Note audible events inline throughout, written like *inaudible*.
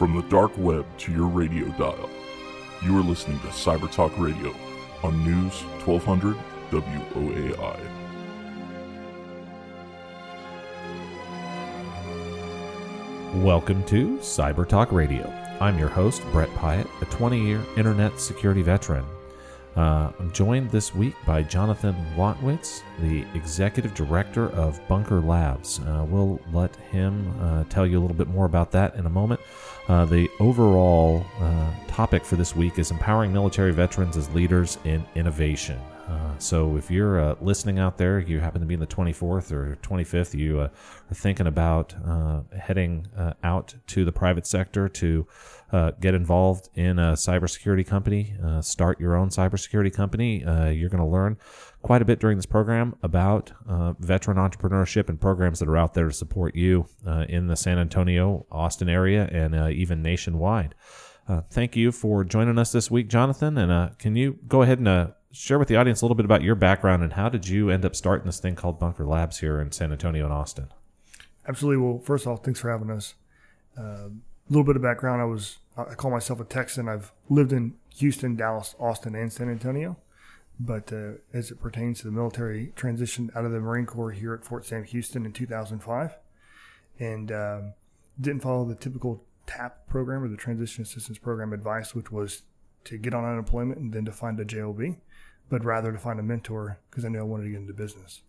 From the dark web to your radio dial, you are listening to Cyber Talk Radio on News 1200 WOAI. Welcome to Cyber Talk Radio. I'm your host, Brett Piatt, a 20 year internet security veteran. Uh, I'm joined this week by Jonathan Watwitz, the executive director of Bunker Labs. Uh, we'll let him uh, tell you a little bit more about that in a moment. Uh, the overall uh, topic for this week is empowering military veterans as leaders in innovation. Uh, so, if you're uh, listening out there, you happen to be in the 24th or 25th, you uh, are thinking about uh, heading uh, out to the private sector to uh, get involved in a cybersecurity company, start your own cybersecurity company, you're going to learn quite a bit during this program about veteran entrepreneurship and programs that are out there to support you in the San Antonio, Austin area, and even nationwide. thank you for joining us this week, Jonathan. And can you go ahead and share with the audience a little bit about your background and how did you end up starting this thing called Bunker Labs here in San Antonio and Austin? Absolutely. Well, first of all, thanks for having us. A uh, little bit of background: I was I call myself a Texan. I've lived in Houston, Dallas, Austin, and San Antonio. But uh, as it pertains to the military, transitioned out of the Marine Corps here at Fort Sam Houston in 2005, and um, didn't follow the typical TAP program or the Transition Assistance Program advice, which was to get on unemployment and then to find a JOB but rather to find a mentor because I knew I wanted to get into business.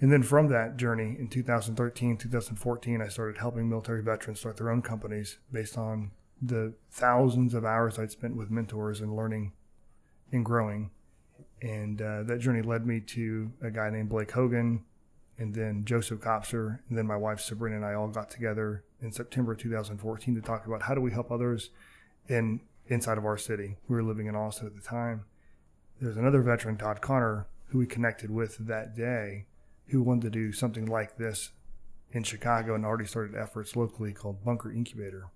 And then from that journey in 2013, 2014, I started helping military veterans start their own companies based on the thousands of hours I'd spent with mentors and learning and growing. And uh, that journey led me to a guy named Blake Hogan and then Joseph Kopser. And then my wife Sabrina and I all got together in September 2014 to talk about how do we help others in inside of our city. We were living in Austin at the time there's another veteran, Todd Connor, who we connected with that day, who wanted to do something like this in Chicago and already started efforts locally called Bunker Incubator.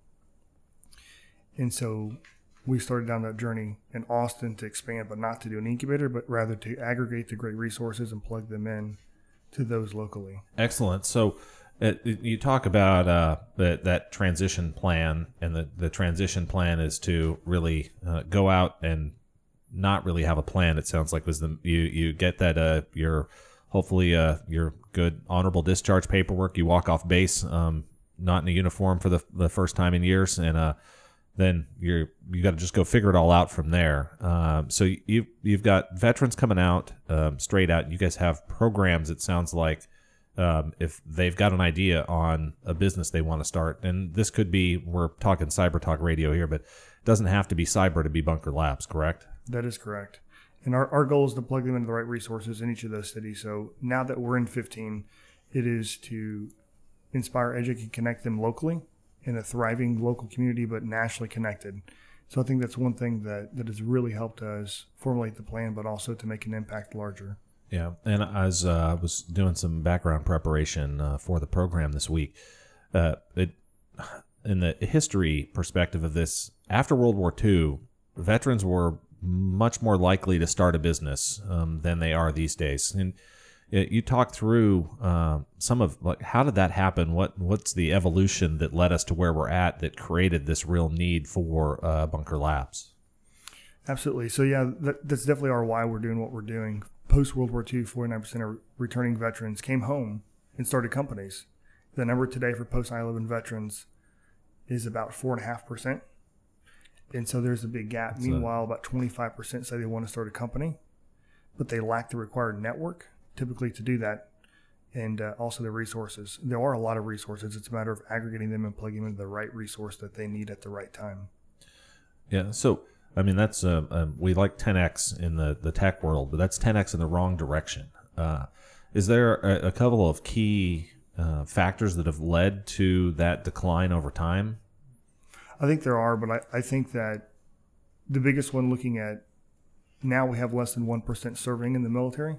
And so we started down that journey in Austin to expand, but not to do an incubator, but rather to aggregate the great resources and plug them in to those locally. Excellent. So uh, you talk about uh, that that transition plan, and the, the transition plan is to really uh, go out and not really have a plan. It sounds like was the you you get that uh your hopefully uh your good honorable discharge paperwork. You walk off base, um, not in a uniform for the the first time in years, and uh then you're you got to just go figure it all out from there. Um, so you you've got veterans coming out um, straight out. You guys have programs. It sounds like um, if they've got an idea on a business they want to start, and this could be we're talking cyber talk radio here, but it doesn't have to be cyber to be Bunker Labs, correct? That is correct. And our, our goal is to plug them into the right resources in each of those cities. So now that we're in 15, it is to inspire, educate, connect them locally in a thriving local community, but nationally connected. So I think that's one thing that, that has really helped us formulate the plan, but also to make an impact larger. Yeah, and as uh, I was doing some background preparation uh, for the program this week, uh, it in the history perspective of this, after World War II, veterans were much more likely to start a business um, than they are these days. And you talk through uh, some of like how did that happen? What what's the evolution that led us to where we're at that created this real need for uh, Bunker Labs? Absolutely. So yeah, that, that's definitely our why we're doing what we're doing. Post World War II, 49% of returning veterans came home and started companies. The number today for post 9/11 veterans is about four and a half percent and so there's a big gap. That's Meanwhile, a... about 25% say they want to start a company, but they lack the required network typically to do that and uh, also the resources. There are a lot of resources. It's a matter of aggregating them and plugging them into the right resource that they need at the right time. Yeah. So, I mean, that's uh, uh, we like 10x in the the tech world, but that's 10x in the wrong direction. Uh, is there a, a, couple of key uh, factors that have led to that decline over time? I think there are, but I, I think that the biggest one looking at now we have less than 1% serving in the military,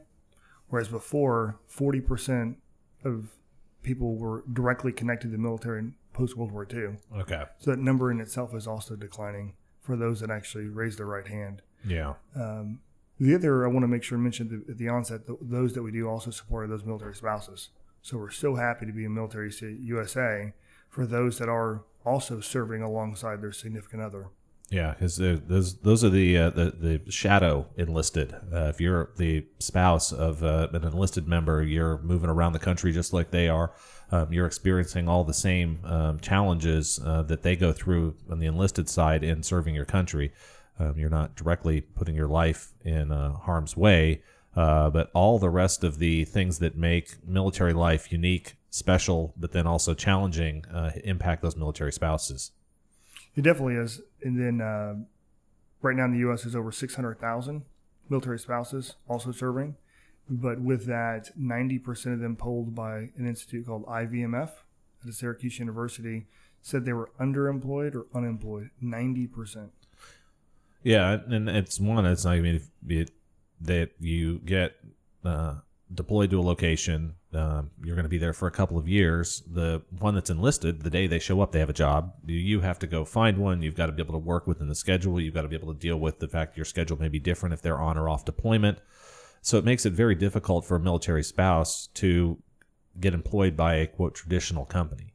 whereas before 40% of people were directly connected to the military post World War II. Okay. So that number in itself is also declining for those that actually raise their right hand. Yeah. Um, the other I want to make sure to mention at the onset, those that we do also support are those military spouses. So we're so happy to be in Military USA for those that are also serving alongside their significant other. Yeah, because those those are the uh, the the shadow enlisted. Uh, if you're the spouse of uh, an enlisted member, you're moving around the country just like they are. Um, you're experiencing all the same um, challenges uh, that they go through on the enlisted side in serving your country. Um, you're not directly putting your life in uh, harm's way, uh, but all the rest of the things that make military life unique, special, but then also challenging impact those military spouses. It definitely is. And then uh, right now in the U.S., there's over 600,000 military spouses also serving. But with that, 90% of them polled by an institute called IVMF at a Syracuse University said they were underemployed or unemployed. 90%. Yeah, and it's one. It's not even that you get uh, deployed to a location. Um, you're going to be there for a couple of years. The one that's enlisted, the day they show up, they have a job. You have to go find one. You've got to be able to work within the schedule. You've got to be able to deal with the fact your schedule may be different if they're on or off deployment. So it makes it very difficult for a military spouse to get employed by a quote traditional company.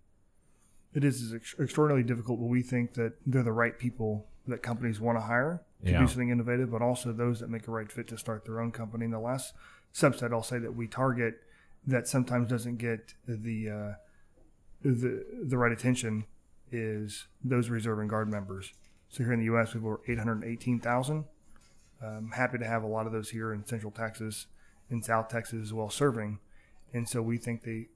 It is extraordinarily difficult, but we think that they're the right people that companies want to hire to yeah. do something innovative, but also those that make a right fit to start their own company. And the last subset I'll say that we target that sometimes doesn't get the uh, the the right attention is those reserve and guard members. So here in the U.S., we have over 818,000. I'm happy to have a lot of those here in Central Texas, in South Texas as well, serving. And so we think they,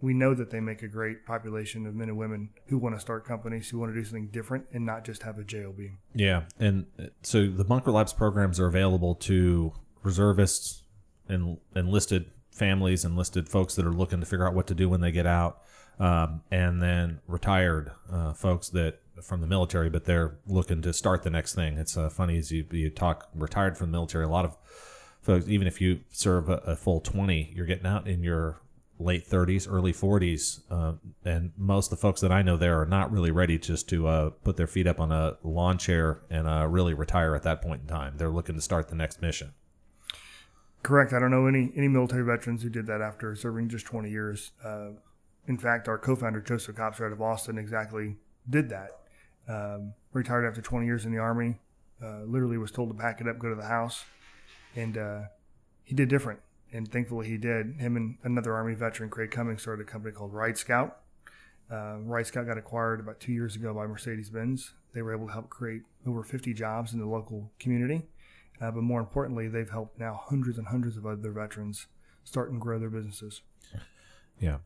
we know that they make a great population of men and women who want to start companies, who want to do something different, and not just have a job. Yeah, and uh, so the Bunker Labs programs are available to reservists, and enlisted families, enlisted folks that are looking to figure out what to do when they get out, um, and then retired uh, folks that from the military, but they're looking to start the next thing. It's uh, funny as you you talk retired from the military. A lot of folks, even if you serve a, a full twenty, you're getting out in your late 30s, early 40s, uh, and most of the folks that I know there are not really ready just to uh, put their feet up on a lawn chair and uh, really retire at that point in time. They're looking to start the next mission. Correct. I don't know any any military veterans who did that after serving just 20 years. Uh, in fact, our co-founder Joseph Kopser out of Austin exactly did that. Um, retired after 20 years in the army. Uh, literally was told to pack it up, go to the house, and uh, he did different. And thankfully, he did. Him and another Army veteran, Craig Cummings, started a company called Ride Scout. Uh, Ride Scout got acquired about two years ago by Mercedes Benz. They were able to help create over 50 jobs in the local community uh, but more importantly, they've helped now hundreds and hundreds of other veterans start and grow their businesses. Yeah.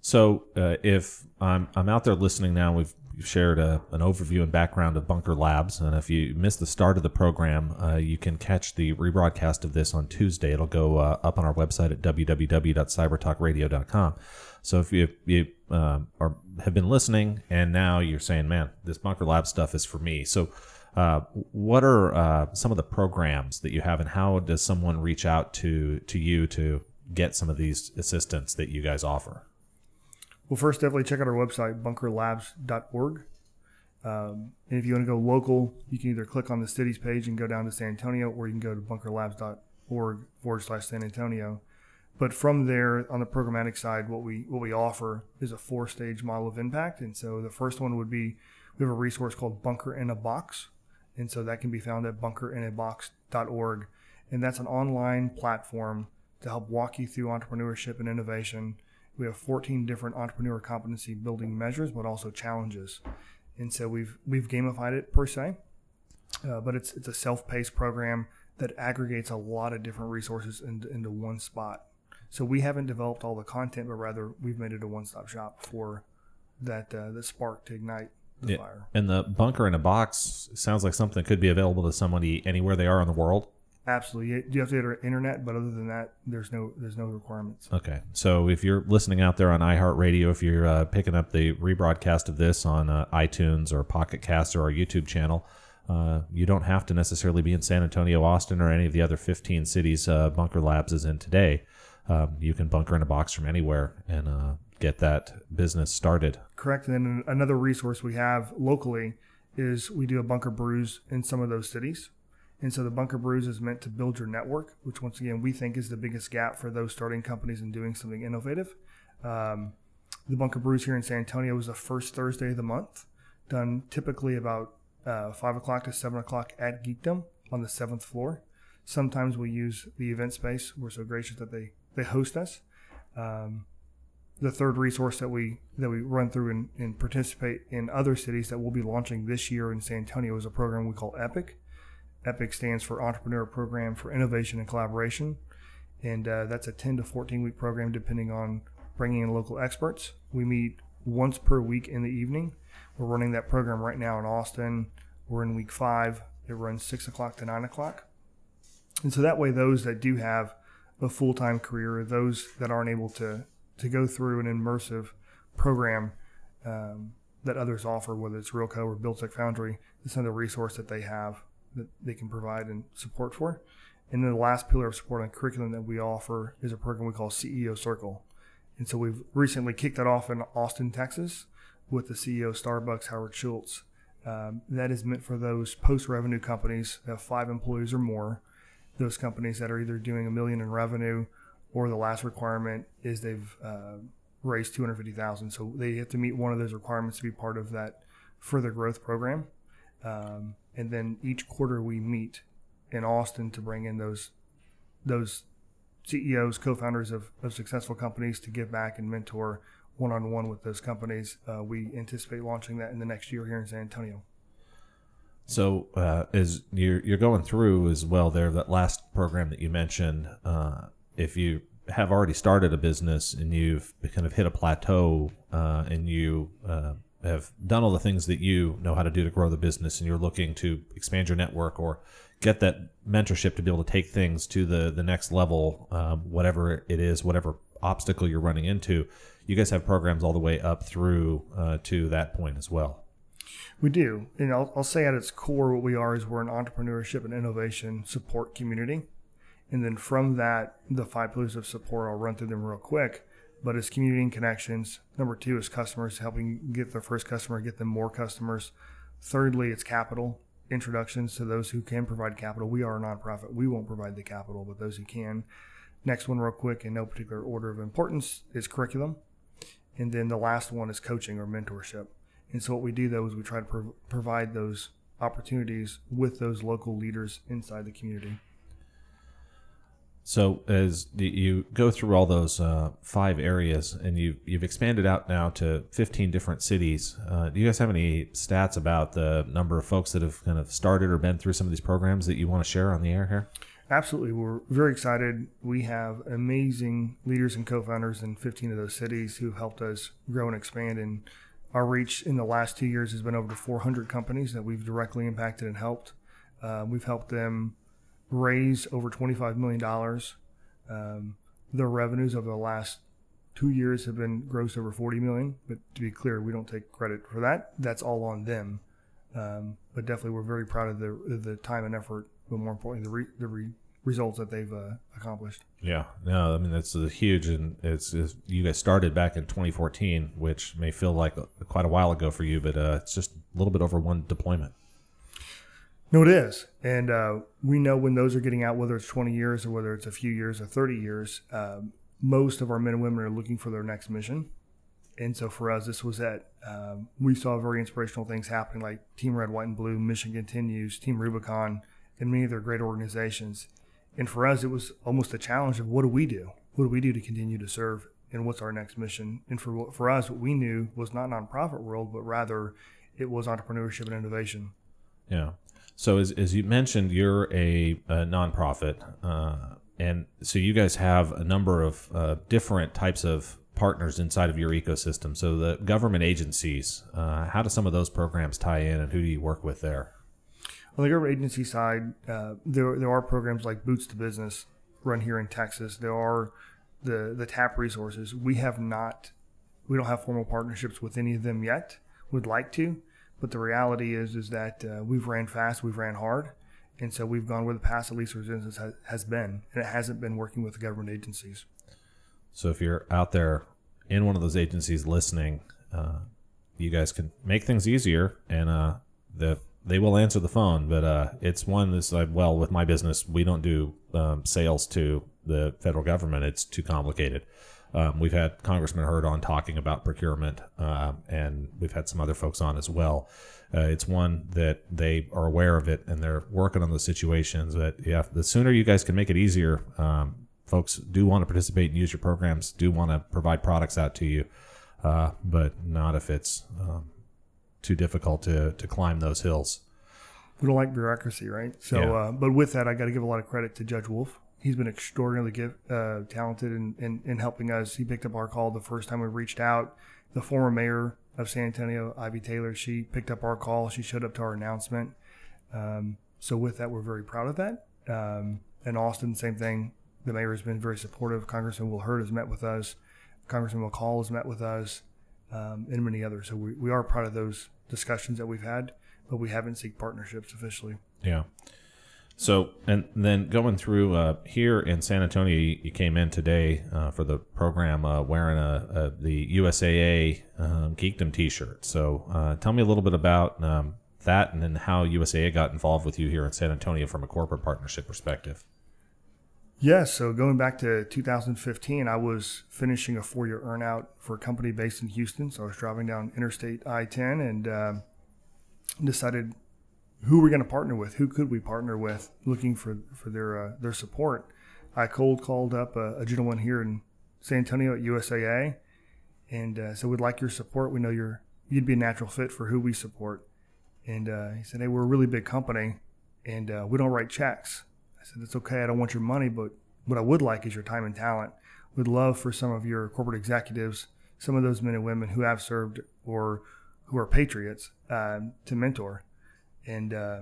So uh, if I'm I'm out there listening now, we've shared a, an overview and background of Bunker Labs, and if you missed the start of the program, uh, you can catch the rebroadcast of this on Tuesday. It'll go uh, up on our website at www.cybertalkradio.com. So if you, you um, are have been listening and now you're saying, "Man, this Bunker Lab stuff is for me," so uh, what are uh, some of the programs that you have, and how does someone reach out to to you to get some of these assistance that you guys offer? Well, first, definitely check out our website, bunkerlabs.org. Um, and if you want to go local, you can either click on the cities page and go down to San Antonio, or you can go to bunkerlabs.org forward slash San Antonio. But from there, on the programmatic side, what we what we offer is a four stage model of impact. And so the first one would be we have a resource called Bunker in a Box, and so that can be found at bunkerabox.org. And that's an online platform to help walk you through entrepreneurship and innovation. We have 14 different entrepreneur competency building measures, but also challenges. And so we've we've gamified it per se, uh, but it's it's a self-paced program that aggregates a lot of different resources into, into one spot. So we haven't developed all the content, but rather we've made it a one-stop shop for that uh, the spark to ignite the yeah. fire. And the bunker in a box sounds like something that could be available to somebody anywhere they are in the world. Absolutely, you have to have internet, but other than that, there's no there's no requirements. Okay, so if you're listening out there on iHeartRadio, if you're uh, picking up the rebroadcast of this on uh, iTunes or Pocket Cast or our YouTube channel, uh, you don't have to necessarily be in San Antonio, Austin, or any of the other 15 cities uh, Bunker Labs is in today. Um, you can bunker in a box from anywhere and uh, get that business started. Correct. And then another resource we have locally is we do a bunker brews in some of those cities. And so the bunker brews is meant to build your network, which once again we think is the biggest gap for those starting companies and doing something innovative. Um, The Bunker Brews here in San Antonio was the first Thursday of the month, done typically about uh, 5 o'clock to 7 o'clock at Geekdom on the seventh floor. Sometimes we use the event space. We're so gracious that they, they host us. Um, the third resource that we that we run through and, and, participate in other cities that we'll be launching this year in San Antonio is a program we call EPIC. EPIC stands for Entrepreneur Program for Innovation and Collaboration, and uh, that's a 10 to 14 week program depending on bringing in local experts. We meet once per week in the evening. We're running that program right now in Austin. We're in week five. It runs six o'clock to nine o'clock, and so that way those that do have a full time career, those that aren't able to to go through an immersive program um, that others offer, whether it's Realco or BuildTech Foundry, it's another resource that they have that they can provide and support for. And then the last pillar of support on curriculum that we offer is a program we call CEO Circle. And so we've recently kicked that off in Austin, Texas, with the CEO of Starbucks, Howard Schultz. Um, that is meant for those post revenue companies that have five employees or more, those companies that are either doing a million in revenue or the last requirement is they've uh, raised 250,000. So they have to meet one of those requirements to be part of that further growth program. Um, and then each quarter we meet in Austin to bring in those those CEOs, co-founders of, of successful companies to give back and mentor one-on-one with those companies. Uh, we anticipate launching that in the next year here in San Antonio. So, uh, as you're, you're going through as well, there that last program that you mentioned, uh, if you have already started a business and you've kind of hit a plateau uh, and you uh, have done all the things that you know how to do to grow the business and you're looking to expand your network or get that mentorship to be able to take things to the the next level um, whatever it is whatever obstacle you're running into you guys have programs all the way up through uh, to that point as well. We do. And I'll, I'll say at its core what we are is we're an entrepreneurship and innovation support community and then from that, the five pillars of support, I'll run through them real quick. But it's community and connections. Number two is customers, helping get their first customer, get them more customers. Thirdly, it's capital, introductions to those who can provide capital. We are a nonprofit. We won't provide the capital, but those who can. Next one, real quick, in no particular order of importance, is curriculum. And then the last one is coaching or mentorship. And so what we do though is we try to pro- provide those opportunities with those local leaders inside the community. So as you go through all those uh, five areas, and you you've expanded out now to 15 different cities, uh, do you guys have any stats about the number of folks that have kind of started or been through some of these programs that you want to share on the air here? Absolutely, we're very excited. We have amazing leaders and co-founders in 15 of those cities who helped us grow and expand. And our reach in the last two years has been over to 400 companies that we've directly impacted and helped. Uh, we've helped them raise over $25 million. Um, their revenues over the last two years have been grossed over 40 million. But to be clear, we don't take credit for that. That's all on them. Um, but definitely, we're very proud of the the time and effort, but more importantly, the re, the re, results that they've uh, accomplished. Yeah, no, I mean that's huge, and it's, it's, you guys started back in 2014, which may feel like a, quite a while ago for you, but uh, it's just a little bit over one deployment. No, it is. And uh, we know when those are getting out, whether it's 20 years or whether it's a few years or 30 years, uh, most of our men and women are looking for their next mission. And so for us, this was that um, we saw very inspirational things happening like Team Red, White, and Blue, Mission Continues, Team Rubicon, and many other great organizations. And for us, it was almost a challenge of what do we do? What do we do to continue to serve? And what's our next mission? And for, for us, what we knew was not nonprofit world, but rather it was entrepreneurship and innovation. Yeah. So as, as you mentioned, you're a, a nonprofit, uh, and so you guys have a number of uh, different types of partners inside of your ecosystem. So the government agencies, uh, how do some of those programs tie in, and who do you work with there? On the government agency side, uh, there there are programs like Boots to Business run here in Texas. There are the the TAP resources. We have not, we don't have formal partnerships with any of them yet. Would like to. But the reality is, is that uh, we've ran fast, we've ran hard, and so we've gone where the past of least resistance has, has been, and it hasn't been working with the government agencies. So if you're out there in one of those agencies listening, uh, you guys can make things easier, and uh, the they will answer the phone, but uh, it's one that's like, well, with my business, we don't do um, sales to the federal government. It's too complicated. Um, we've had Congressman Hurd on talking about procurement, uh, and we've had some other folks on as well. Uh, it's one that they are aware of it and they're working on those situations. That yeah, the sooner you guys can make it easier, um, folks do want to participate and use your programs, do want to provide products out to you, uh, but not if it's um, too difficult to to climb those hills. We don't like bureaucracy, right? So, Yeah. uh, but with that, I got to give a lot of credit to Judge Wolff. He's been extraordinarily give, uh, talented in, in, in helping us. He picked up our call the first time we reached out. The former mayor of San Antonio, Ivy Taylor, she picked up our call. She showed up to our announcement. Um, so with that, we're very proud of that. Um, and Austin, same thing. The mayor has been very supportive. Congressman Will Hurd has met with us. Congressman McCaul has met with us, um, and many others. So we, we are proud of those discussions that we've had, but we haven't seek partnerships officially. Yeah. So, and then going through uh, here in San Antonio, you, came in today uh, for the program uh, wearing a, a the USAA um, Geekdom T-shirt. So, uh, tell me a little bit about um, that, and then how USAA got involved with you here in San Antonio from a corporate partnership perspective. Yes. So going back to 2015, I was finishing a four-year earnout for a company based in Houston. So I was driving down Interstate I-10 and uh, decided who we're going to partner with. Who could we partner with? Looking for for their uh, their support. I cold called up a, a gentleman here in San Antonio at USAA, and uh, so we'd like your support. We know you're you'd be a natural fit for who we support. And uh, he said, "Hey, we're a really big company, and uh, we don't write checks." I said, "That's okay. I don't want your money, but what I would like is your time and talent. Would love for some of your corporate executives, some of those men and women who have served or who are patriots, um, to mentor." And uh,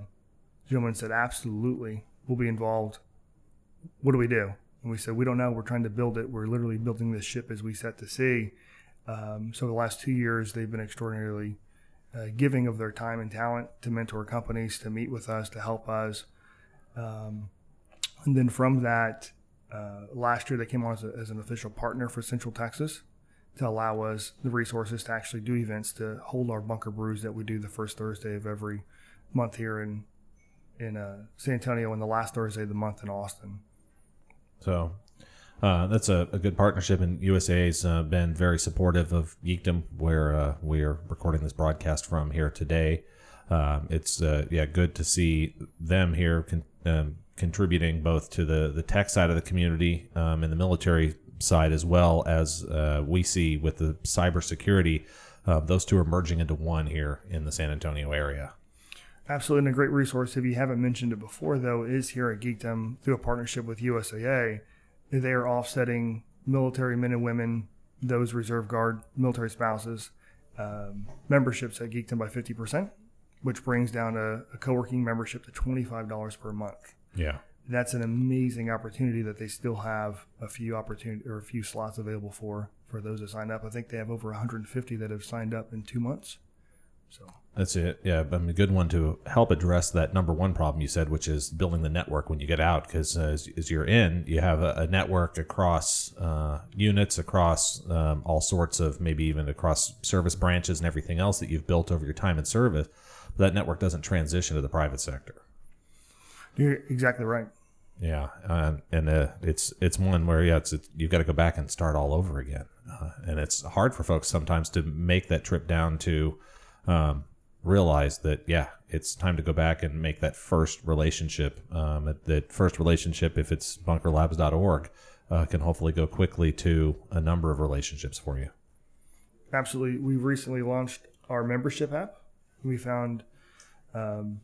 the gentleman said, "Absolutely, we'll be involved. What do we do?" And we said, "We don't know. We're trying to build it. We're literally building this ship as we set to sea." Um, so the last two years, they've been extraordinarily uh, giving of their time and talent to mentor companies, to meet with us, to help us. Um, and then from that, uh, last year they came on as, a, as an official partner for Central Texas to allow us the resources to actually do events to hold our bunker brews that we do the first Thursday of every month here in in uh, San Antonio and the last Thursday of the month in Austin. So uh, that's a, a good partnership, and USA's uh, been very supportive of Geekdom, where uh, we are recording this broadcast from here today. Um, it's uh, yeah good to see them here con- um, contributing both to the the tech side of the community um, and the military side as well as uh, we see with the cybersecurity. Uh, those two are merging into one here in the San Antonio area. Absolutely, and a great resource. If you haven't mentioned it before, though, is here at Geekdom through a partnership with USAA. They are offsetting military men and women, those reserve guard military spouses, um, memberships at Geekdom by 50%, which brings down a, a co working membership to $25 per month. Yeah. That's an amazing opportunity that they still have a few opportunity or a few slots available for for those that sign up. I think they have over 150 that have signed up in two months. So That's it. Yeah, I mean, a good one to help address that number one problem you said, which is building the network when you get out. Because as, as you're in, you have a, a network across uh, units, across um, all sorts of maybe even across service branches and everything else that you've built over your time in service. But that network doesn't transition to the private sector. you're exactly right. Yeah, uh, and uh, it's it's one where yeah, it's, it's you've got to go back and start all over again, uh, and it's hard for folks sometimes to make that trip down to um, realize that yeah, it's time to go back and make that first relationship. Um, that- first relationship, if it's bunkerlabs.org, uh, can hopefully go quickly to a number of relationships for you. Absolutely. We've recently launched our membership app. We found, um,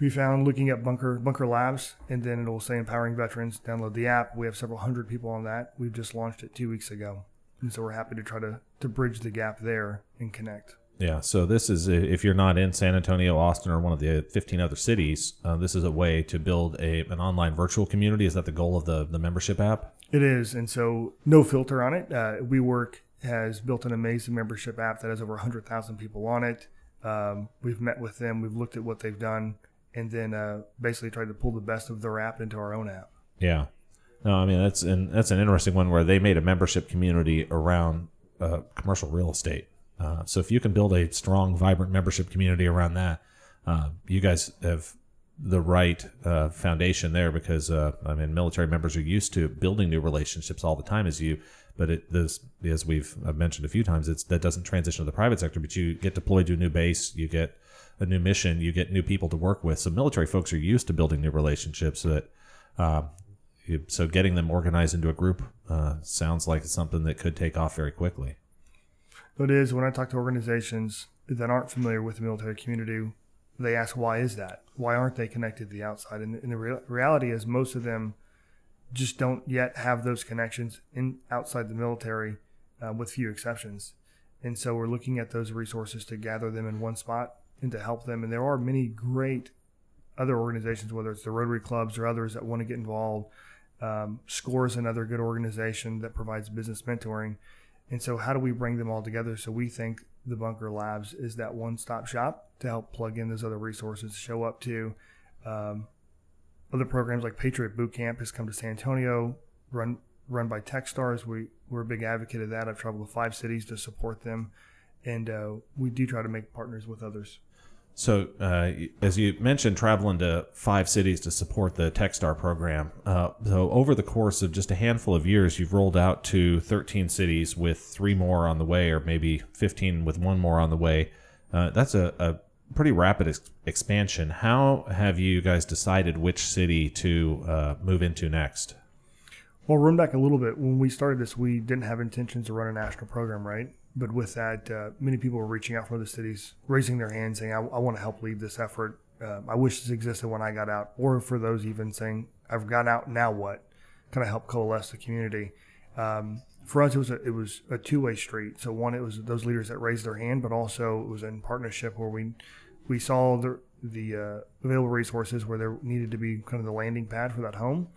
we found looking at Bunker Bunker Labs, and then it'll say empowering veterans. Download the app. We have several hundred people on that. We've just launched it two weeks ago, and so we're happy to try to to bridge the gap there and connect. Yeah, so this is if you're not in San Antonio, Austin, or one of the 15 other cities, uh, this is a way to build a an online virtual community. Is that the goal of the the membership app? It is, and so no filter on it. Uh, WeWork has built an amazing membership app that has over 100,000 people on it. Um, we've met with them, we've looked at what they've done, and then uh, basically tried to pull the best of their app into our own app. Yeah. No, I mean that's an that's an interesting one where they made a membership community around uh, commercial real estate. Uh, so if you can build a strong, vibrant membership community around that, uh, you guys have the right uh, foundation there because uh, I mean military members are used to building new relationships all the time as you but it this as we've I've mentioned a few times it's that doesn't transition to the private sector but you get deployed to a new base you get a new mission you get new people to work with. So military folks are used to building new relationships uh, so getting them organized into a group sounds like something that could take off very quickly But it is when I talk to organizations that aren't familiar with the military community, they ask, why is that? Why aren't they connected to the outside? And, and the rea- reality is, most of them just don't yet have those connections in outside the military, uh, with few exceptions. And so we're looking at those resources to gather them in one spot and to help them. And there are many great other organizations, whether it's the Rotary clubs or others that want to get involved. Um, SCORE is another good organization that provides business mentoring. And so, how do we bring them all together? So, we think the Bunker Labs is that one stop shop to help plug in those other resources, show up to um, other programs like Patriot Boot Camp has come to San Antonio, run run by Techstars. We, we're a big advocate of that. I've traveled to five cities to support them. And uh, we do try to make partners with others. So, uh, as you mentioned, traveling to five cities to support the Techstar program. Uh, so, over the course of just a handful of years, you've rolled out to 13 cities with three more on the way, or maybe 15 with one more on the way. Uh, that's a, a pretty rapid ex- expansion. How have you guys decided which city to uh, move into next? Well, run back a little bit. When we started this, we didn't have intentions to run a national program, right? But with that, uh, many people were reaching out from other cities, raising their hands, saying, I, I want to help lead this effort. Uh, I wish this existed when I got out. Or for those even saying, I've got out, now what? Kind of help coalesce the community. Um, for us, it was a, it was a two way street. So one, it was those leaders that raised their hand, but also it was in partnership where we we saw the the uh, available resources where there needed to be kind of the landing pad for that home.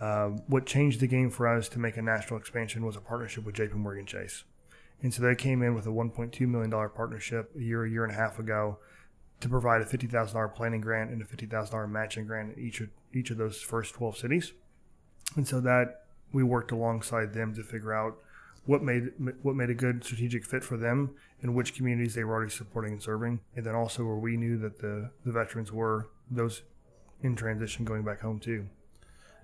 Um, what changed the game for us to make a national expansion was a partnership with JP Morgan Chase. And so they came in with a $1.2 million partnership a year, a year and a half ago to provide a $50,000 planning grant and a $50,000 matching grant in each of, each of those first 12 cities. And so that we worked alongside them to figure out what made what made a good strategic fit for them and which communities they were already supporting and serving. And then also where we knew that the, the veterans were those in transition going back home too.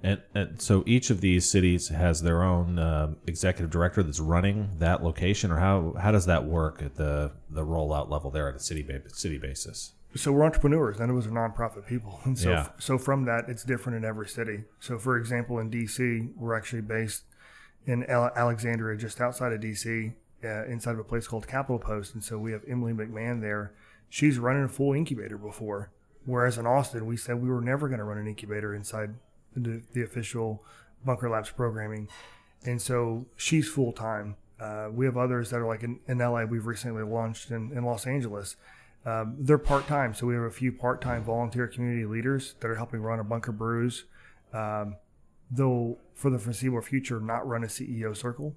And, and so each of these cities has their own uh, executive director that's running that location, or how how does that work at the the rollout level there at a city ba- city basis? So we're entrepreneurs. None of us are nonprofit people, and so Yeah. so from that, it's different in every city. So for example, in DC, we're actually based in Ale- Alexandria, just outside of DC, uh, inside of a place called Capitol Post, and so we have Emily McMahon there. She's running a full incubator before, whereas in Austin, we said we were never going to run an incubator inside the, the official Bunker Labs programming, and so she's full time. Uh, we have others that are like in, in LA. We've recently launched in, in Los Angeles. Um, they're part time, so we have a few part time volunteer community leaders that are helping run a Bunker Brews. Um, they'll, for the foreseeable future, not run a CEO circle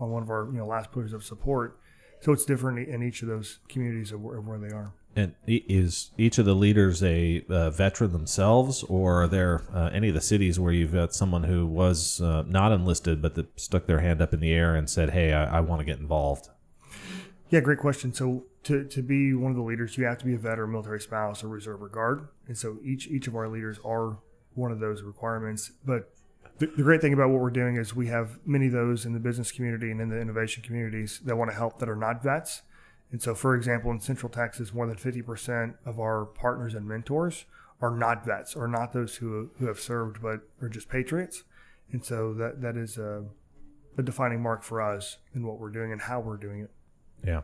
on one of our you know last pillars of support. So it's different in each of those communities of where, of where they are. And is each of the leaders a uh, veteran themselves, or are there uh, any of the cities where you've got someone who was uh, not enlisted but that stuck their hand up in the air and said, "Hey, I, I want to get involved"? Yeah, great question. So to, to be one of the leaders, you have to be a veteran, military spouse, or reserve or guard. And so each each of our leaders are one of those requirements. But the, the great thing about what we're doing is we have many of those in the business community and in the innovation communities that want to help that are not vets. And so, for example, in Central Texas, more than 50% of our partners and mentors are not vets, or not those who, who have served but are just patriots. And so that, that is a, a defining mark for us in what we're doing and how we're doing it. Yeah.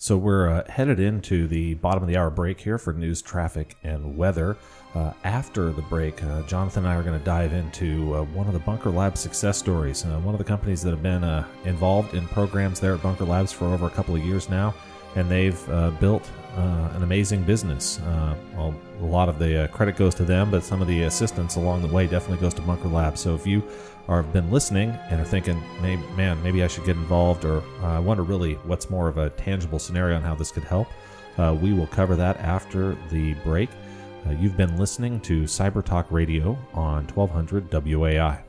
So we're uh, headed into the bottom of the hour break here for news, traffic, and weather. Uh, after the break, uh, Jonathan and I are going to dive into uh, one of the Bunker Labs success stories. Uh, one of the companies that have been uh, involved in programs there at Bunker Labs for over a couple of years now, and they've uh, built uh, an amazing business. Uh, well, a lot of the uh, credit goes to them, but some of the assistance along the way definitely goes to Bunker Labs. So if you are been listening and are thinking, man, maybe I should get involved, or I wonder really what's more of a tangible scenario on how this could help, uh, we will cover that after the break. Uh, you've been listening to Cyber Talk Radio on 1200 WAI.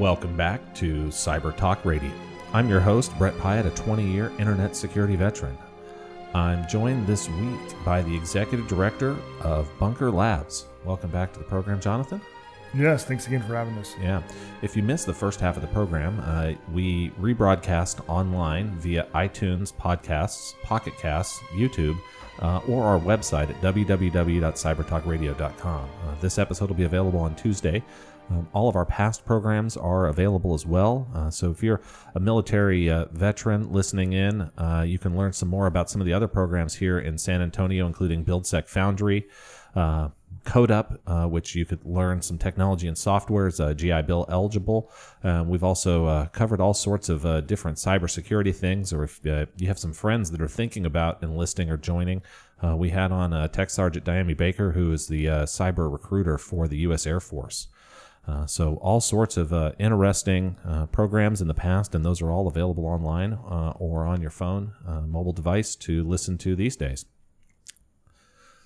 Welcome back to Cyber Talk Radio. I'm your host, Brett Piatt, a 20 year internet security veteran. I'm joined this week by the executive director of Bunker Labs. Welcome back to the program, Jonathan. Yes, thanks again for having us. Yeah. If you missed the first half of the program, uh, we rebroadcast online via iTunes, podcasts, Pocket Casts, YouTube, uh, or our website at www.cybertalkradio.com. Uh, this episode will be available on Tuesday. Um, all of our past programs are available as well. Uh, so if you're a military uh, veteran listening in, uh, you can learn some more about some of the other programs here in San Antonio, including BuildSec Foundry. Uh, Code Up, uh, which you could learn some technology and software is uh, GI Bill eligible. Um, we've also uh, covered all sorts of uh, different cybersecurity things, or if uh, you have some friends that are thinking about enlisting or joining, we had on Tech Sergeant Diami Baker, who is the cyber recruiter for the U.S. Air Force. So all sorts of interesting programs in the past, and those are all available online or on your phone, mobile device to listen to these days.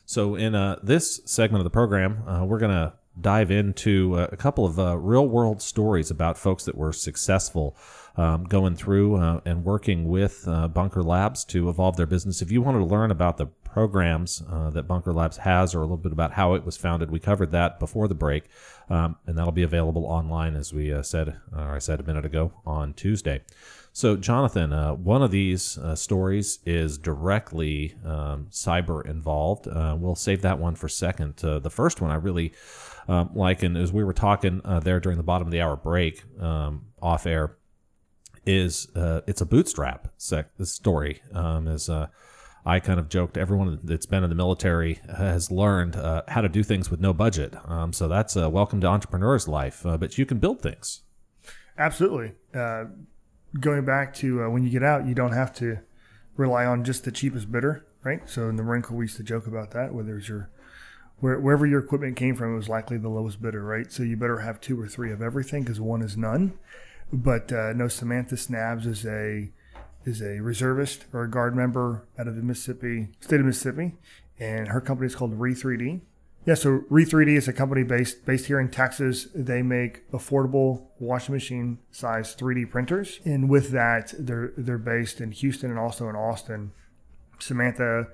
So, in uh, this segment of the program, uh, we're going to dive into uh, a couple of uh, real world stories about folks that were successful um, going through uh, and working with uh, Bunker Labs to evolve their business. If you wanted to learn about the programs that Bunker Labs has or a little bit about how it was founded, we covered that before the break, um, and that'll be available online, as we said, or I said a minute ago, on Tuesday. So, Jonathan, uh, one of these uh, stories is directly um, cyber involved. Uh, we'll save that one for second. Uh, the first one I really um, like, and as we were talking uh, there during the bottom of the hour break um, off air, is uh, it's a bootstrap sec- story. Um, as I kind of joked, everyone that's been in the military has learned how to do things with no budget. Um, so that's a welcome to entrepreneur's life. but you can build things. Absolutely going back to uh, when you get out, you don't have to rely on just the cheapest bidder, right? So in the Marine Corps, we used to joke about that. Whether it's your where, wherever your equipment came from, it was likely the lowest bidder, right? So you better have two or three of everything because one is none. But uh, no, Samantha Snabes is a is a reservist or a guard member out of the Mississippi state of Mississippi, and her company is called Re3D. Yeah, so Re3D is a company based based here in Texas. They make affordable washing machine size 3D printers, and with that, they're they're based in Houston and also in Austin. Samantha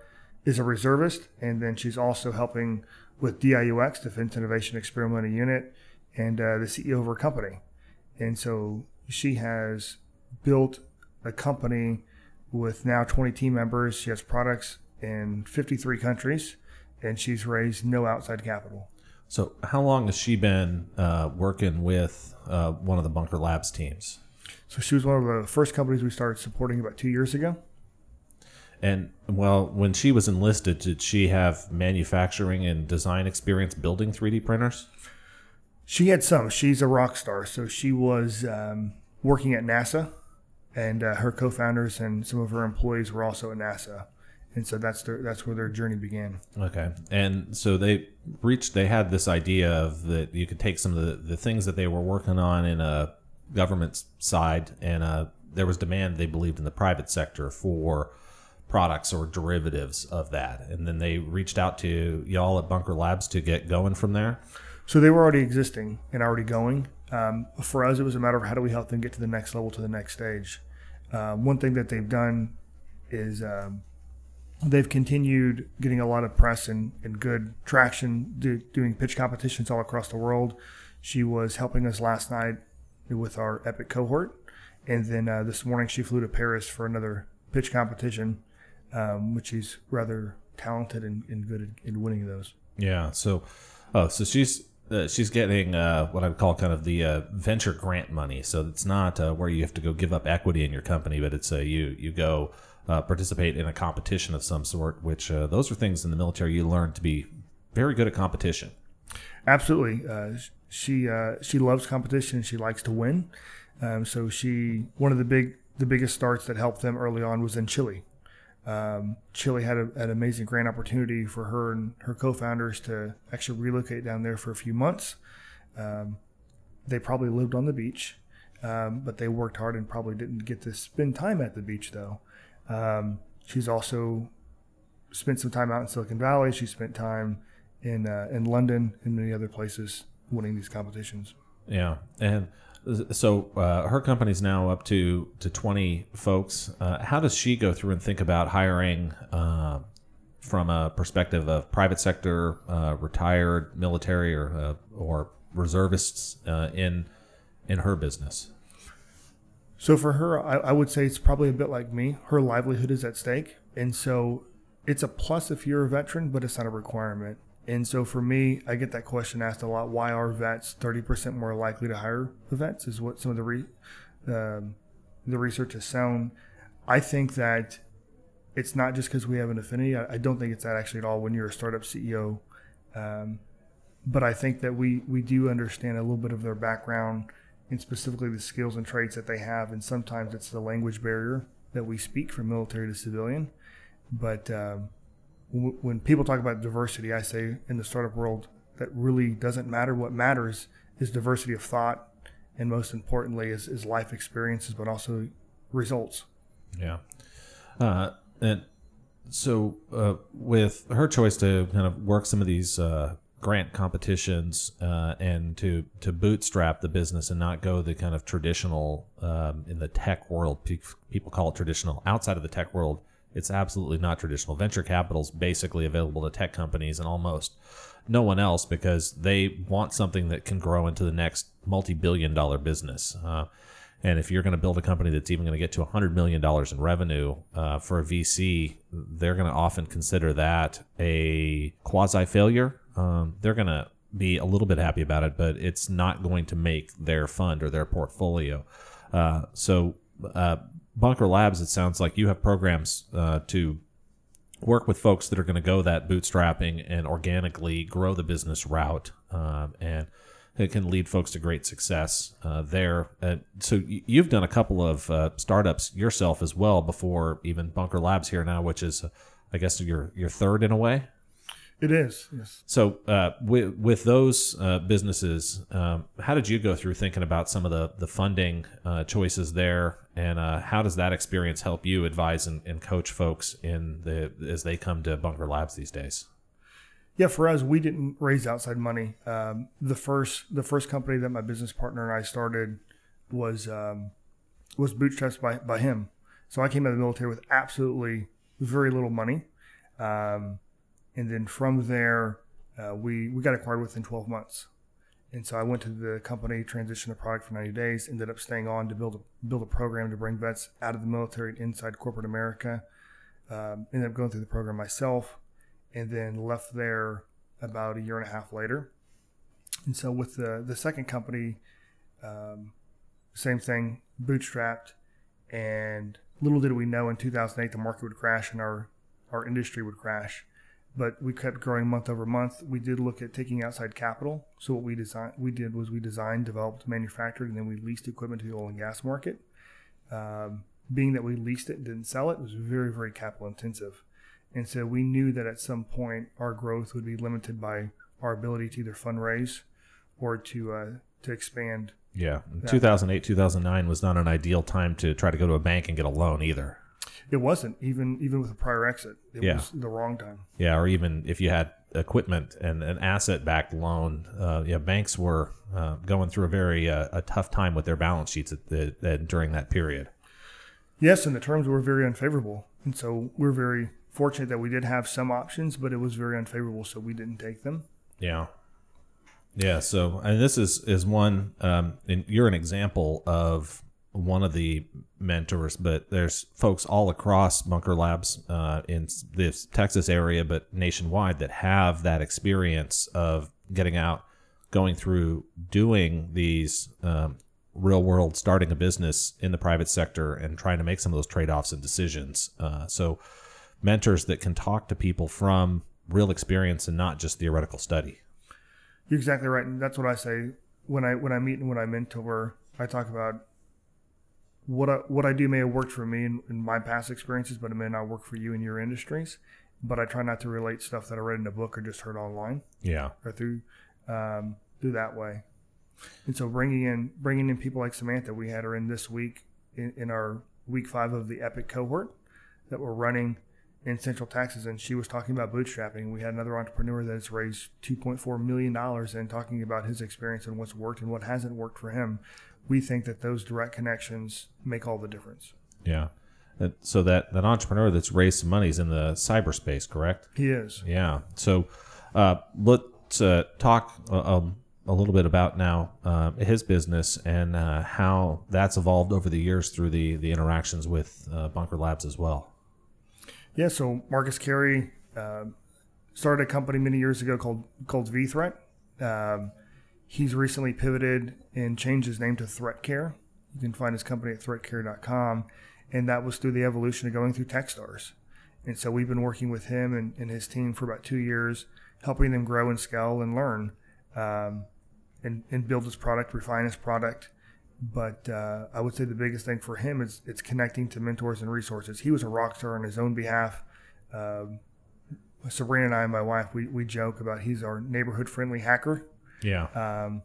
is a reservist, and then she's also helping with DIUX, Defense Innovation Experimental Unit, and uh, the CEO of her company. And so she has built a company with now 20 team members. She has products in 53 countries and she's raised no outside capital. So, how long has she been uh, working with uh, one of the Bunker Labs teams? So, she was one of the first companies we started supporting about two years ago. And, well, when she was enlisted, did she have manufacturing and design experience building 3D printers? She had some. She's a rock star. So, she was um, working at NASA, and uh, her co founders and some of her employees were also at NASA and so that's their that's where their journey began. Okay, and so they reached. They had this idea of that you could take some of the, the things that they were working on in a government side, and uh, there was demand. They believed in the private sector for products or derivatives of that, and then they reached out to y'all at Bunker Labs to get going from there. So they were already existing and already going. Um, for us, it was a matter of how do we help them get to the next level, to the next stage. Um, one thing that they've done is um, they've continued getting a lot of press and, and good traction do, doing pitch competitions all across the world. She was helping us last night with our Epic cohort. And then uh, this morning she flew to Paris for another pitch competition, um, which she's rather talented and, and good at winning those. Yeah. So, oh, so she's uh, she's getting uh, what I would call kind of the uh, venture grant money. So it's not uh, where you have to go give up equity in your company, but it's a you you go uh, participate in a competition of some sort, which uh, those are things in the military you learn to be very good at competition. Absolutely. Uh, she uh, she loves competition. She likes to win. Um, so she one of the big the biggest starts that helped them early on was in Chile. Um, Chile had a, an amazing grant opportunity for her and her co-founders to actually relocate down there for a few months. Um, they probably lived on the beach, um, but they worked hard and probably didn't get to spend time at the beach though. Um, she's also spent some time out in Silicon Valley. She spent time in uh, in London and many other places winning these competitions. Yeah, and so uh, her company's now up to to 20 folks. Uh, how does she go through and think about hiring uh, from a perspective of private sector, uh, retired military, or uh, or reservists uh, in in her business? So for her, I, I would say it's probably a bit like me. Her livelihood is at stake, and so it's a plus if you're a veteran, but it's not a requirement. And so for me, I get that question asked a lot. Why are vets 30% more likely to hire the vets? Is what some of the re, um, the research has shown. I think that it's not just because we have an affinity. I, I, don't think it's that actually at all when you're a startup CEO. Um, but I think that we, we do understand a little bit of their background and specifically the skills and traits that they have. And sometimes it's the language barrier that we speak from military to civilian. But um, when people talk about diversity, I say in the startup world that really doesn't matter. What matters is diversity of thought, and most importantly, is, is life experiences, but also results. Yeah. Uh, and so, uh, with her choice to kind of work some of these uh, grant competitions uh, and to to bootstrap the business and not go the kind of traditional um, in the tech world, people call it traditional. Outside of the tech world, it's absolutely not traditional. Venture capital is basically available to tech companies and almost no one else because they want something that can grow into the next multi-billion dollar business. Uh, and if you're going to build a company that's even going to get to $100 million in revenue uh, for a VC, they're going to often consider that a quasi failure. Um, they're going to be a little bit happy about it, but it's not going to make their fund or their portfolio. Uh, so, uh, Bunker Labs, it sounds like you have programs uh, to work with folks that are going to go that bootstrapping and organically grow the business route. Um, and it can lead folks to great success uh, there. Uh, so you've done a couple of uh, startups yourself as well before even Bunker Labs here now, which is, I guess, your your third in a way. It is, yes. So, uh, with, with those uh, businesses, um, how did you go through thinking about some of the, the funding uh, choices there? And uh, how does that experience help you advise and, and, coach folks in the as they come to Bunker Labs these days? Yeah, for us, we didn't raise outside money. Um, the first the first company that my business partner and I started was um, was bootstrapped by, by him. So I came out of the military with absolutely very little money. Um, and then from there, uh, we we got acquired within 12 months. And so I went to the company, transitioned the product for 90 days, ended up staying on to build a, build a program to bring vets out of the military inside corporate America. Um, ended up going through the program myself, and then left there about a year and a half later. And so with the the second company, um, same thing, bootstrapped, and little did we know in 2008 the market would crash and our our industry would crash but we kept growing month over month. We did look at taking outside capital. So what we designed, we did was we designed, developed, manufactured, and then we leased equipment to the oil and gas market. Um, being that we leased it and didn't sell it, it was very very capital intensive, and so we knew that at some point our growth would be limited by our ability to either fundraise or to uh, to expand. Yeah, 2008 2009 was not an ideal time to try to go to a bank and get a loan either. It wasn't even even with a prior exit. It yeah. was the wrong time. Yeah, or even if you had equipment and an asset backed loan, uh, yeah, banks were uh, going through a very uh, a tough time with their balance sheets at the, at, during that period. Yes, and the terms were very unfavorable, and so we're very fortunate that we did have some options, but it was very unfavorable, so we didn't take them. Yeah. Yeah, so and this is is one, um, and you're an example of one of the mentors, but there's folks all across Bunker Labs uh, in this Texas area, but nationwide that have that experience of getting out, going through, doing these um, real world, starting a business in the private sector, and trying to make some of those trade offs and decisions. Uh, so, mentors that can talk to people from real experience and not just theoretical study. You're exactly right, and that's what I say when I when I meet and when I mentor. I talk about what I, what I do may have worked for me in, in, my past experiences, but it may not work for you in your industries. But I try not to relate stuff that I read in a book or just heard online. Yeah, or through um, through that way. And so bringing in bringing in people like Samantha, we had her in this week in, in our week five of the Epic cohort that we're running. in Central Texas, and she was talking about bootstrapping. We had another entrepreneur that has raised $2.4 million and talking about his experience and what's worked and what hasn't worked for him. We think that those direct connections make all the difference. Yeah. So that, that entrepreneur that's raised some money is in the cyberspace, correct? He is. Yeah. So uh, let's uh, talk a, um, a, little bit about now uh, his business and uh, how that's evolved over the years through the, the interactions with uh, Bunker Labs as well. Yeah. So Marcus Carey uh, started a company many years ago called called VThreat. Um, he's recently pivoted and changed his name to ThreatCare. You can find his company at threatcare.com and that was through the evolution of going through Techstars. And so we've been working with him and, and his team for about two years, helping them grow and scale and learn, um, and, and build his product, refine his product. But uh, I would say the biggest thing for him is it's connecting to mentors and resources. He was a rock star on his own behalf. Um, Sabrina and I, and my wife, we, we joke about he's our neighborhood friendly hacker. Yeah. Um,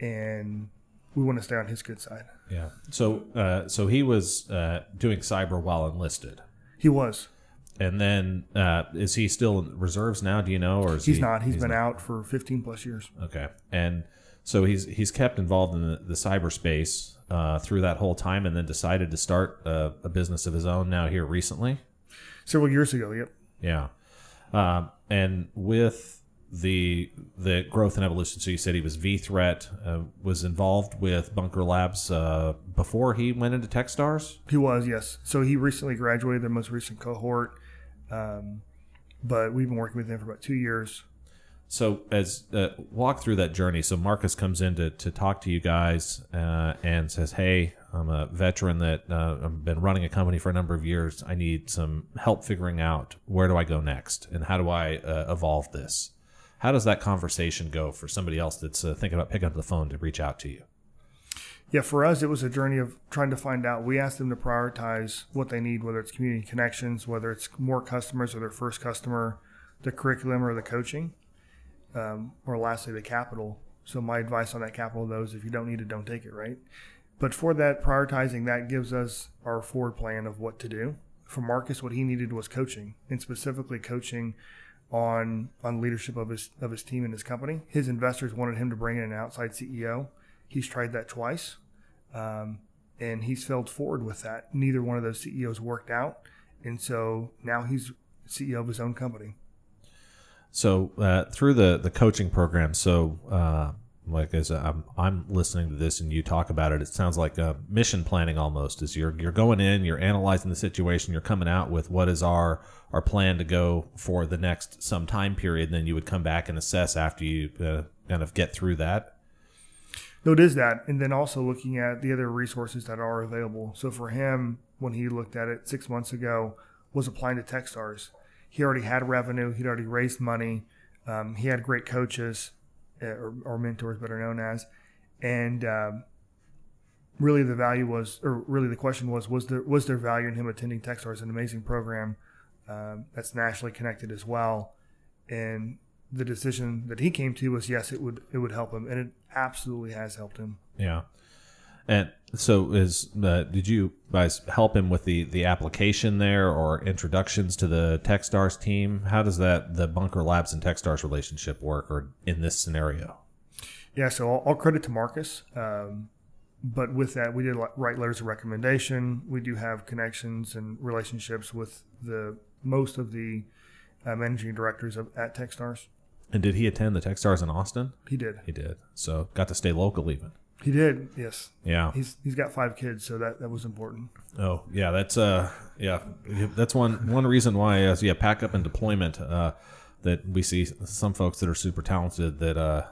and we want to stay on his good side. Yeah. So, uh, so he was uh, doing cyber while enlisted, He was. and then uh, is he still in reserves now? Do you know, or is He's he, not. he's been out for 15 plus years. Okay, and so he's he's kept involved in the, the cyberspace uh, through that whole time, and then decided to start a, a business of his own now here recently. Several years ago, yep. Yeah, um, and with the the growth and evolution. So you said he was V Threat, uh, was involved with Bunker Labs uh, before he went into TechStars. He was, yes. So he recently graduated their most recent cohort, um, but we've been working with him for about two years. So as uh, walk through that journey. So Marcus comes in to, to talk to you guys uh, and says, "Hey, I'm a veteran that uh, I've been running a company for a number of years. I need some help figuring out where do I go next and how do I uh, evolve this." How does that conversation go for somebody else that's uh, thinking about picking up the phone to reach out to you? Yeah, for us, it was a journey of trying to find out. We asked them to prioritize what they need, whether it's community connections, whether it's more customers or their first customer, the curriculum or the coaching, um, or lastly, the capital. So, my advice on that capital, though, is if you don't need it, don't take it, right? But for that prioritizing, that gives us our forward plan of what to do. For Marcus, what he needed was coaching, and specifically coaching on on leadership of his of his team and his company. His investors wanted him to bring in an outside CEO. He's tried that twice, um, and he's failed forward with that. Neither one of those CEOs worked out, and so now he's CEO of his own company. So uh, through the the coaching program, so uh, like as I'm I'm listening to this and you talk about it, it sounds like a mission planning almost. Is you're you're going in, you're analyzing the situation, you're coming out with what is our our plan to go for the next some time period. And then you would come back and assess after you uh, kind of get through that. No, it is that, and then also looking at the other resources that are available. So for him, when he looked at it six months ago, was applying to TechStars. He already had revenue. He'd already raised money. Um, he had great coaches or, or, mentors, better known as, and um, really the value was, or really the question was, was there was there value in him attending TechStars, an amazing program um, that's nationally connected as well, and the decision that he came to was yes, it would it would help him, and it absolutely has helped him. Yeah, and so is uh, did you guys help him with the the application there or introductions to the TechStars team? How does that the Bunker Labs and TechStars relationship work, or in this scenario? Yeah, so all, all credit to Marcus. Um, but with that, we did write letters of recommendation. We do have connections and relationships with the most of the uh, managing directors of, at TechStars. And did he attend the TechStars in Austin? He did. He did. So got to stay local even. He did. Yes. Yeah. He's he's got five kids, so that that was important. Oh yeah, that's uh yeah that's one one reason why as uh, yeah pack up and deployment uh that we see some folks that are super talented that uh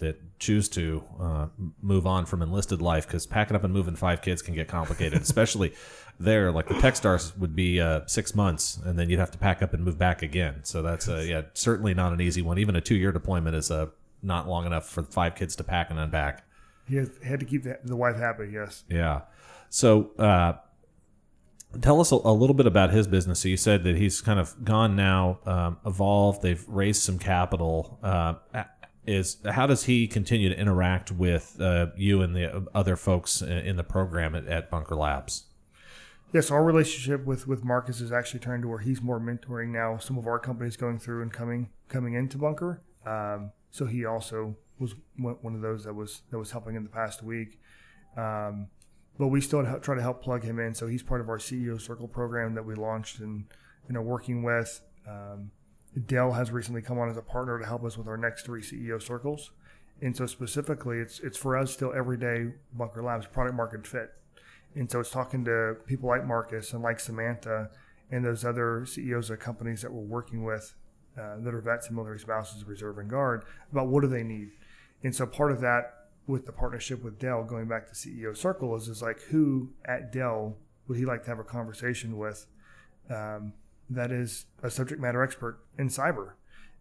that choose to uh, move on from enlisted life because packing up and moving five kids can get complicated, especially *laughs* there. Like the Techstars would be uh, six months, and then you'd have to pack up and move back again. So that's uh, yeah, certainly not an easy one. Even a two year deployment is uh, not long enough for five kids to pack and unpack. He had to keep the, the wife happy. Yes. Yeah. So. Uh, tell us a, a, little bit about his business. So you said that he's kind of gone now, um, evolved. They've raised some capital. Uh, is how does he continue to interact with uh, you and the other folks in the program at, at Bunker Labs? Yes, our relationship with with Marcus has actually turned to where he's more mentoring now some of our companies going through and coming coming into Bunker. Um, so he also was one of those that was that was helping in the past week. Um, but we still try to help plug him in. So he's part of our CEO Circle program that we launched and you know working with. Um, Dell has recently come on as a partner to help us with our next three CEO circles. And so specifically, it's it's for us still everyday Bunker Labs product market fit. And so it's talking to people like Marcus and like Samantha and those other CEOs of companies that we're working with uh, that are vets and military spouses, reserve and guard about what do they need. And so part of that with the partnership with Dell, going back to CEO Circle, is is like who at Dell would he like to have a conversation with um, that is a subject matter expert in cyber.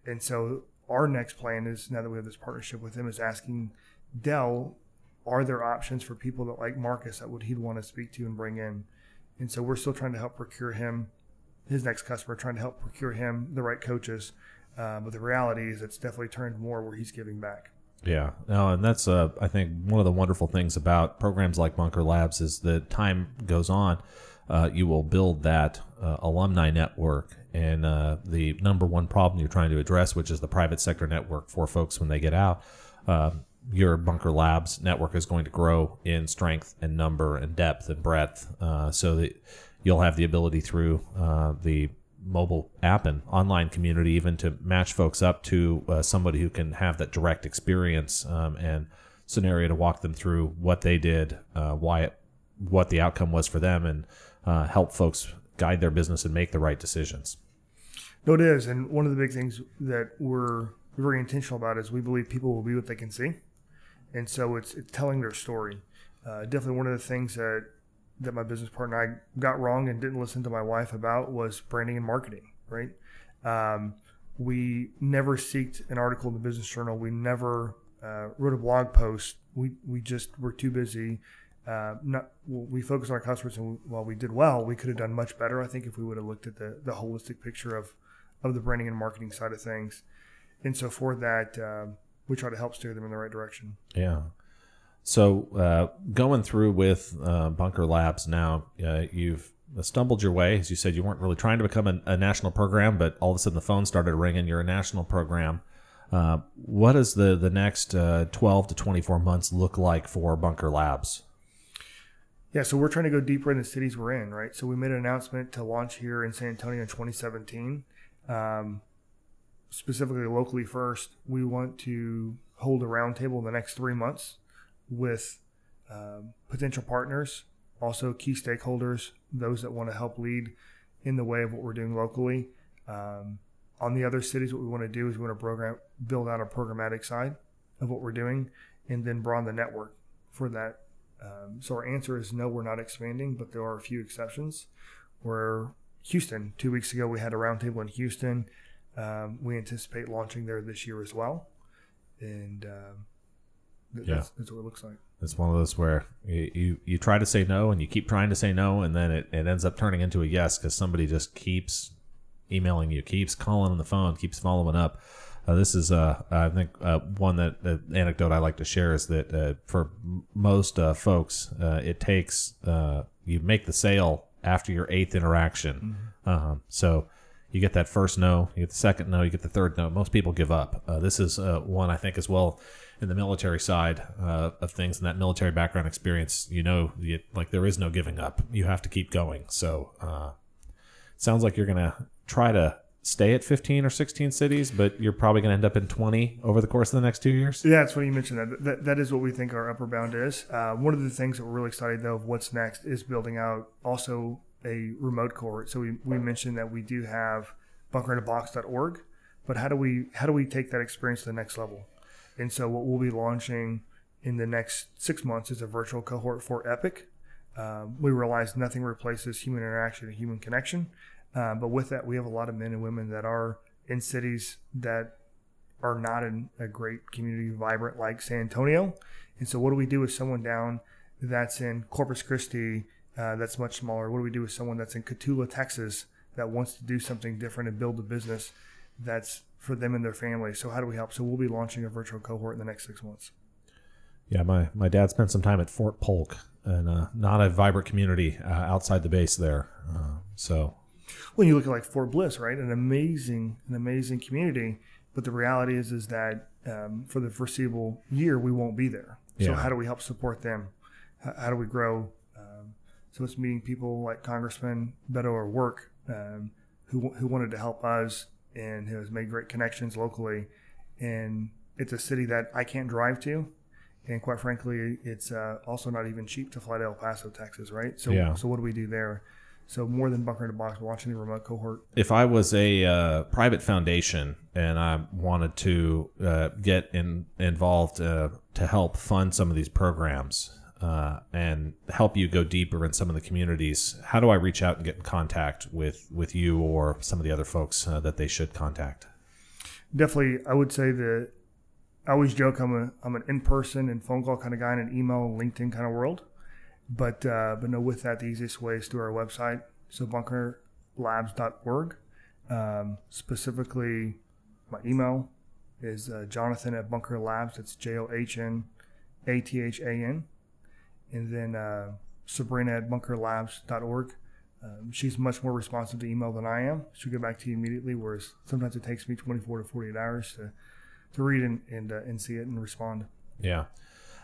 And so our next plan is now that we have this partnership with him is asking Dell, are there options for people that like Marcus that would he'd want to speak to and bring in? And so we're still trying to help procure him his next customer, trying to help procure him the right coaches. Uh, but the reality is it's definitely turned more where he's giving back. Yeah, no, and that's uh, I think one of the wonderful things about programs like Bunker Labs is that time goes on, uh, you will build that uh, alumni network, and uh, the number one problem you're trying to address, which is the private sector network for folks when they get out. Uh, your Bunker Labs network is going to grow in strength and number and depth and breadth, uh, so that you'll have the ability through uh, the mobile app and online community even to match folks up to uh, somebody who can have that direct experience um, and scenario to walk them through what they did, uh, why it, what the outcome was for them, and uh, help folks guide their business and make the right decisions. No, it is. And one of the big things that we're very intentional about is we believe people will be what they can see. And so it's, it's telling their story. Uh, definitely one of the things that, that my business partner and I got wrong and didn't listen to my wife about was branding and marketing, right? Um, we never seeked an article in the business journal. We never uh, wrote a blog post. We, we just were too busy. Uh, not, we focused on our customers, and while we did well, we could have done much better. I think if we would have looked at the, the holistic picture of, of the branding and marketing side of things. And so for that, um, we try to help steer them in the right direction. Yeah. So uh, going through with uh, Bunker Labs now, uh, you've stumbled your way. As you said, you weren't really trying to become a, a, national program, but all of a sudden the phone started ringing. You're a national program. Uh, what does the the next uh, 12 to 24 months look like for Bunker Labs? Yeah, so we're trying to go deeper in the cities we're in, right? So we made an announcement to launch here in San Antonio in 2017. Um, specifically locally first, we want to hold a roundtable in the next three months with um, potential partners, also key stakeholders, those that want to help lead in the way of what we're doing locally. Um, on the other cities, what we want to do is we want to program, build out a programmatic side of what we're doing, and then broaden the network for that. Um, so our answer is no, we're not expanding, but there are a few exceptions. Where Houston, two weeks ago, we had a roundtable in Houston. Um, we anticipate launching there this year as well, and um, th- Yeah. that's, that's what it looks like. It's one of those where you, you, you try to say no and you keep trying to say no, and then it, it ends up turning into a yes because somebody just keeps emailing you, keeps calling on the phone, keeps following up. Uh, this is, uh, I think, uh, one that uh, anecdote I like to share is that uh, for m- most uh, folks, uh, it takes uh, you make the sale after your eighth interaction. Um, so you get that first no, you get the second no, you get the third no. Most people give up. Uh, this is uh, one I think as well in the military side uh, of things and that military background experience. You know, you, like there is no giving up. You have to keep going. So uh, sounds like you're gonna try to stay at 15 or 16 cities, but you're probably gonna end up in 20 over the course of the next two years. Yeah, it's funny you mentioned that. that. That is what we think our upper bound is. Uh, one of the things that we're really excited though of what's next is building out also a remote cohort. So we, we mentioned that we do have bunkerinabox.org, but how do we how do we take that experience to the next level? And so what we'll be launching in the next six months is a virtual cohort for Epic. Um, we realize nothing replaces human interaction and human connection, uh, but with that, we have a lot of men and women that are in cities that are not in a great community vibrant like San Antonio. And so, what do we do with someone down that's in Corpus Christi uh, that's much smaller? What do we do with someone that's in Cotulla, Texas that wants to do something different and build a business that's for them and their family? So, how do we help? So, we'll be launching a virtual cohort in the next six months. Yeah, my, my dad spent some time at Fort Polk and uh, not a vibrant community uh, outside the base there. Uh, so when you look at like Fort Bliss, right, an amazing, an amazing community, but the reality is, is that um, for the foreseeable year we won't be there. So Yeah. how do we help support them? How, how do we grow? Um, so it's meeting people like Congressman Beto O'Rourke, um, who who wanted to help us and has made great connections locally. And it's a city that I can't drive to, and quite frankly, it's uh, also not even cheap to fly to El Paso, Texas, right? So Yeah. so what do we do there? So more than bunker in a box, we're the remote cohort. if I was a uh, private foundation and I wanted to uh, get in, involved uh, to help fund some of these programs uh, and help you go deeper in some of the communities, how do I reach out and get in contact with, with you or some of the other folks uh, that they should contact? definitely i would say that i always joke i'm a i'm an in-person and phone call kind of guy in an email and linkedin kind of world. But uh, but no with that the easiest way is through our website so bunkerlabs.org um, specifically my email is uh, jonathan at bunker labs that's j-o-h-n-a-t-h-a-n and then uh, sabrina at bunkerlabs.org um, she's much more responsive to email than I am. She'll get back to you immediately, whereas sometimes it takes me 24 to 48 hours to, to read and and, uh, and see it and respond. Yeah.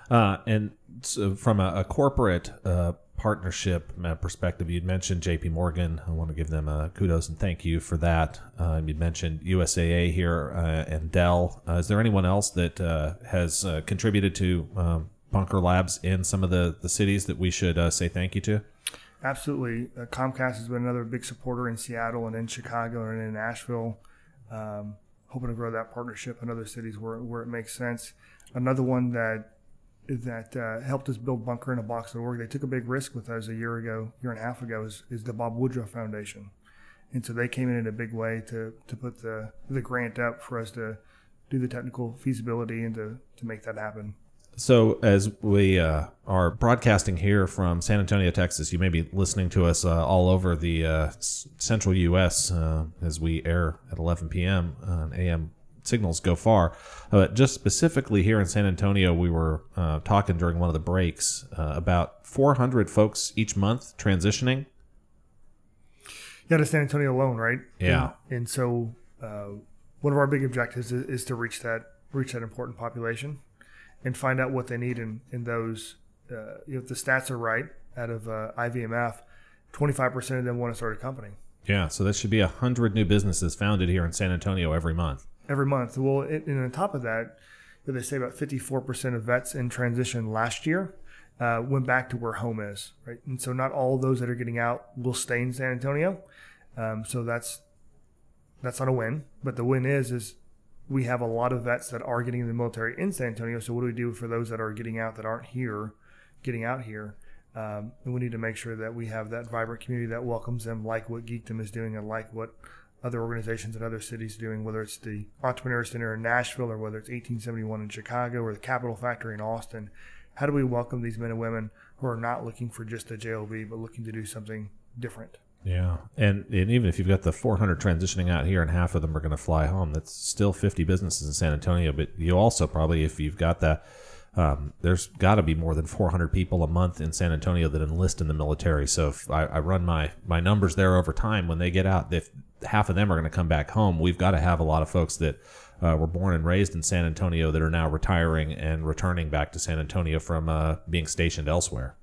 Uh, and so from a, a corporate uh, partnership uh, perspective, you'd mentioned JP Morgan. I want to give them a kudos and thank you for that. Uh, you'd mentioned USAA here uh, and Dell. Uh, is there anyone else that uh, has uh, contributed to um, Bunker Labs in some of the, the cities that we should uh, say thank you to? Absolutely. Uh, Comcast has been another big supporter in Seattle and in Chicago and in Nashville. Um, hoping to grow that partnership in other cities where, where it makes sense. Another one that that uh, helped us build Bunker in a Box.org. They took a big risk with us a year ago, year and a half ago, is, is the Bob Woodruff Foundation. And so they came in in a big way to, to put the, the grant up for us to do the technical feasibility and to, to make that happen. So, as we uh, are broadcasting here from San Antonio, Texas, you may be listening to us uh, all over the uh, s- central U.S. Uh, as we air at 11 p.m. on AM signals go far. Uh, But just specifically here in San Antonio, we were uh, talking during one of the breaks uh, about 400 folks each month transitioning. Yeah, to San Antonio alone, right? Yeah. And, and so uh, one of our big objectives is, is to reach that reach that important population and find out what they need in in those. Uh, if the stats are right, out of uh, IVMF, twenty five percent of them want to start a company Yeah, so that should be 100 new businesses founded here in San Antonio every month. every month. Well, it, and on top of that, they say about fifty four percent of vets in transition last year. Uh, went back to where home is, right? And so, not all of those that are getting out will stay in San Antonio. Um, so that's that's not a win. But the win is is we have a lot of vets that are getting in the military in San Antonio. So what do we do for those that are getting out that aren't here, getting out here? Um, and we need to make sure that we have that vibrant community that welcomes them, like what Geekdom is doing, and like what other organizations in other cities doing. Whether it's the Entrepreneur Center in Nashville, or whether it's 1871 in Chicago, or the Capital Factory in Austin. How do we welcome these men and women who are not looking for just a JOB, but looking to do something different? Yeah, and, and even if you've got the 400 transitioning out here, and half of them are going to fly home, that's still 50 businesses in San Antonio. But you also probably, if you've got that, um, there's got to be more than 400 people a month in San Antonio that enlist in the military. So if I, I run my my numbers there over time, when they get out, if half of them are going to come back home, we've got to have a lot of folks that uh, were born and raised in San Antonio that are now retiring and returning back to San Antonio from uh, being stationed elsewhere.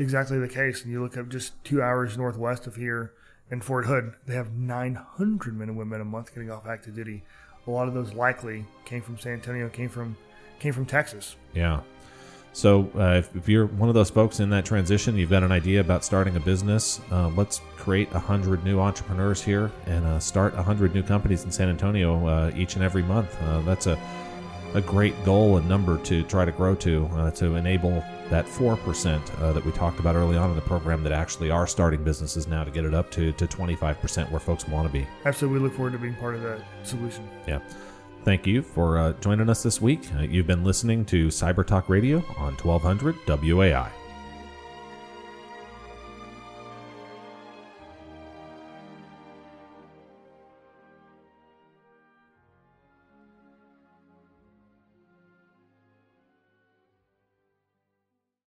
Exactly the case. And you look up just two hours northwest of here in Fort Hood, they have 900 men and women a month getting off active duty. A lot of those likely came from San Antonio, came from came from Texas. Yeah. So uh, if, if you're one of those folks in that transition, you've got an idea about starting a business, uh, let's create a hundred new entrepreneurs here and uh, start a hundred new companies in San Antonio uh, each and every month. Uh, that's a a great goal and number to try to grow to uh, to enable that four percent uh, that we talked about early on in the program that actually are starting businesses now to get it up to to twenty five percent where folks want to be. Absolutely, we look forward to being part of that solution. Yeah. Thank you for uh, joining us this week. Uh, you've been listening to Cyber Talk Radio on 1200 WOAI.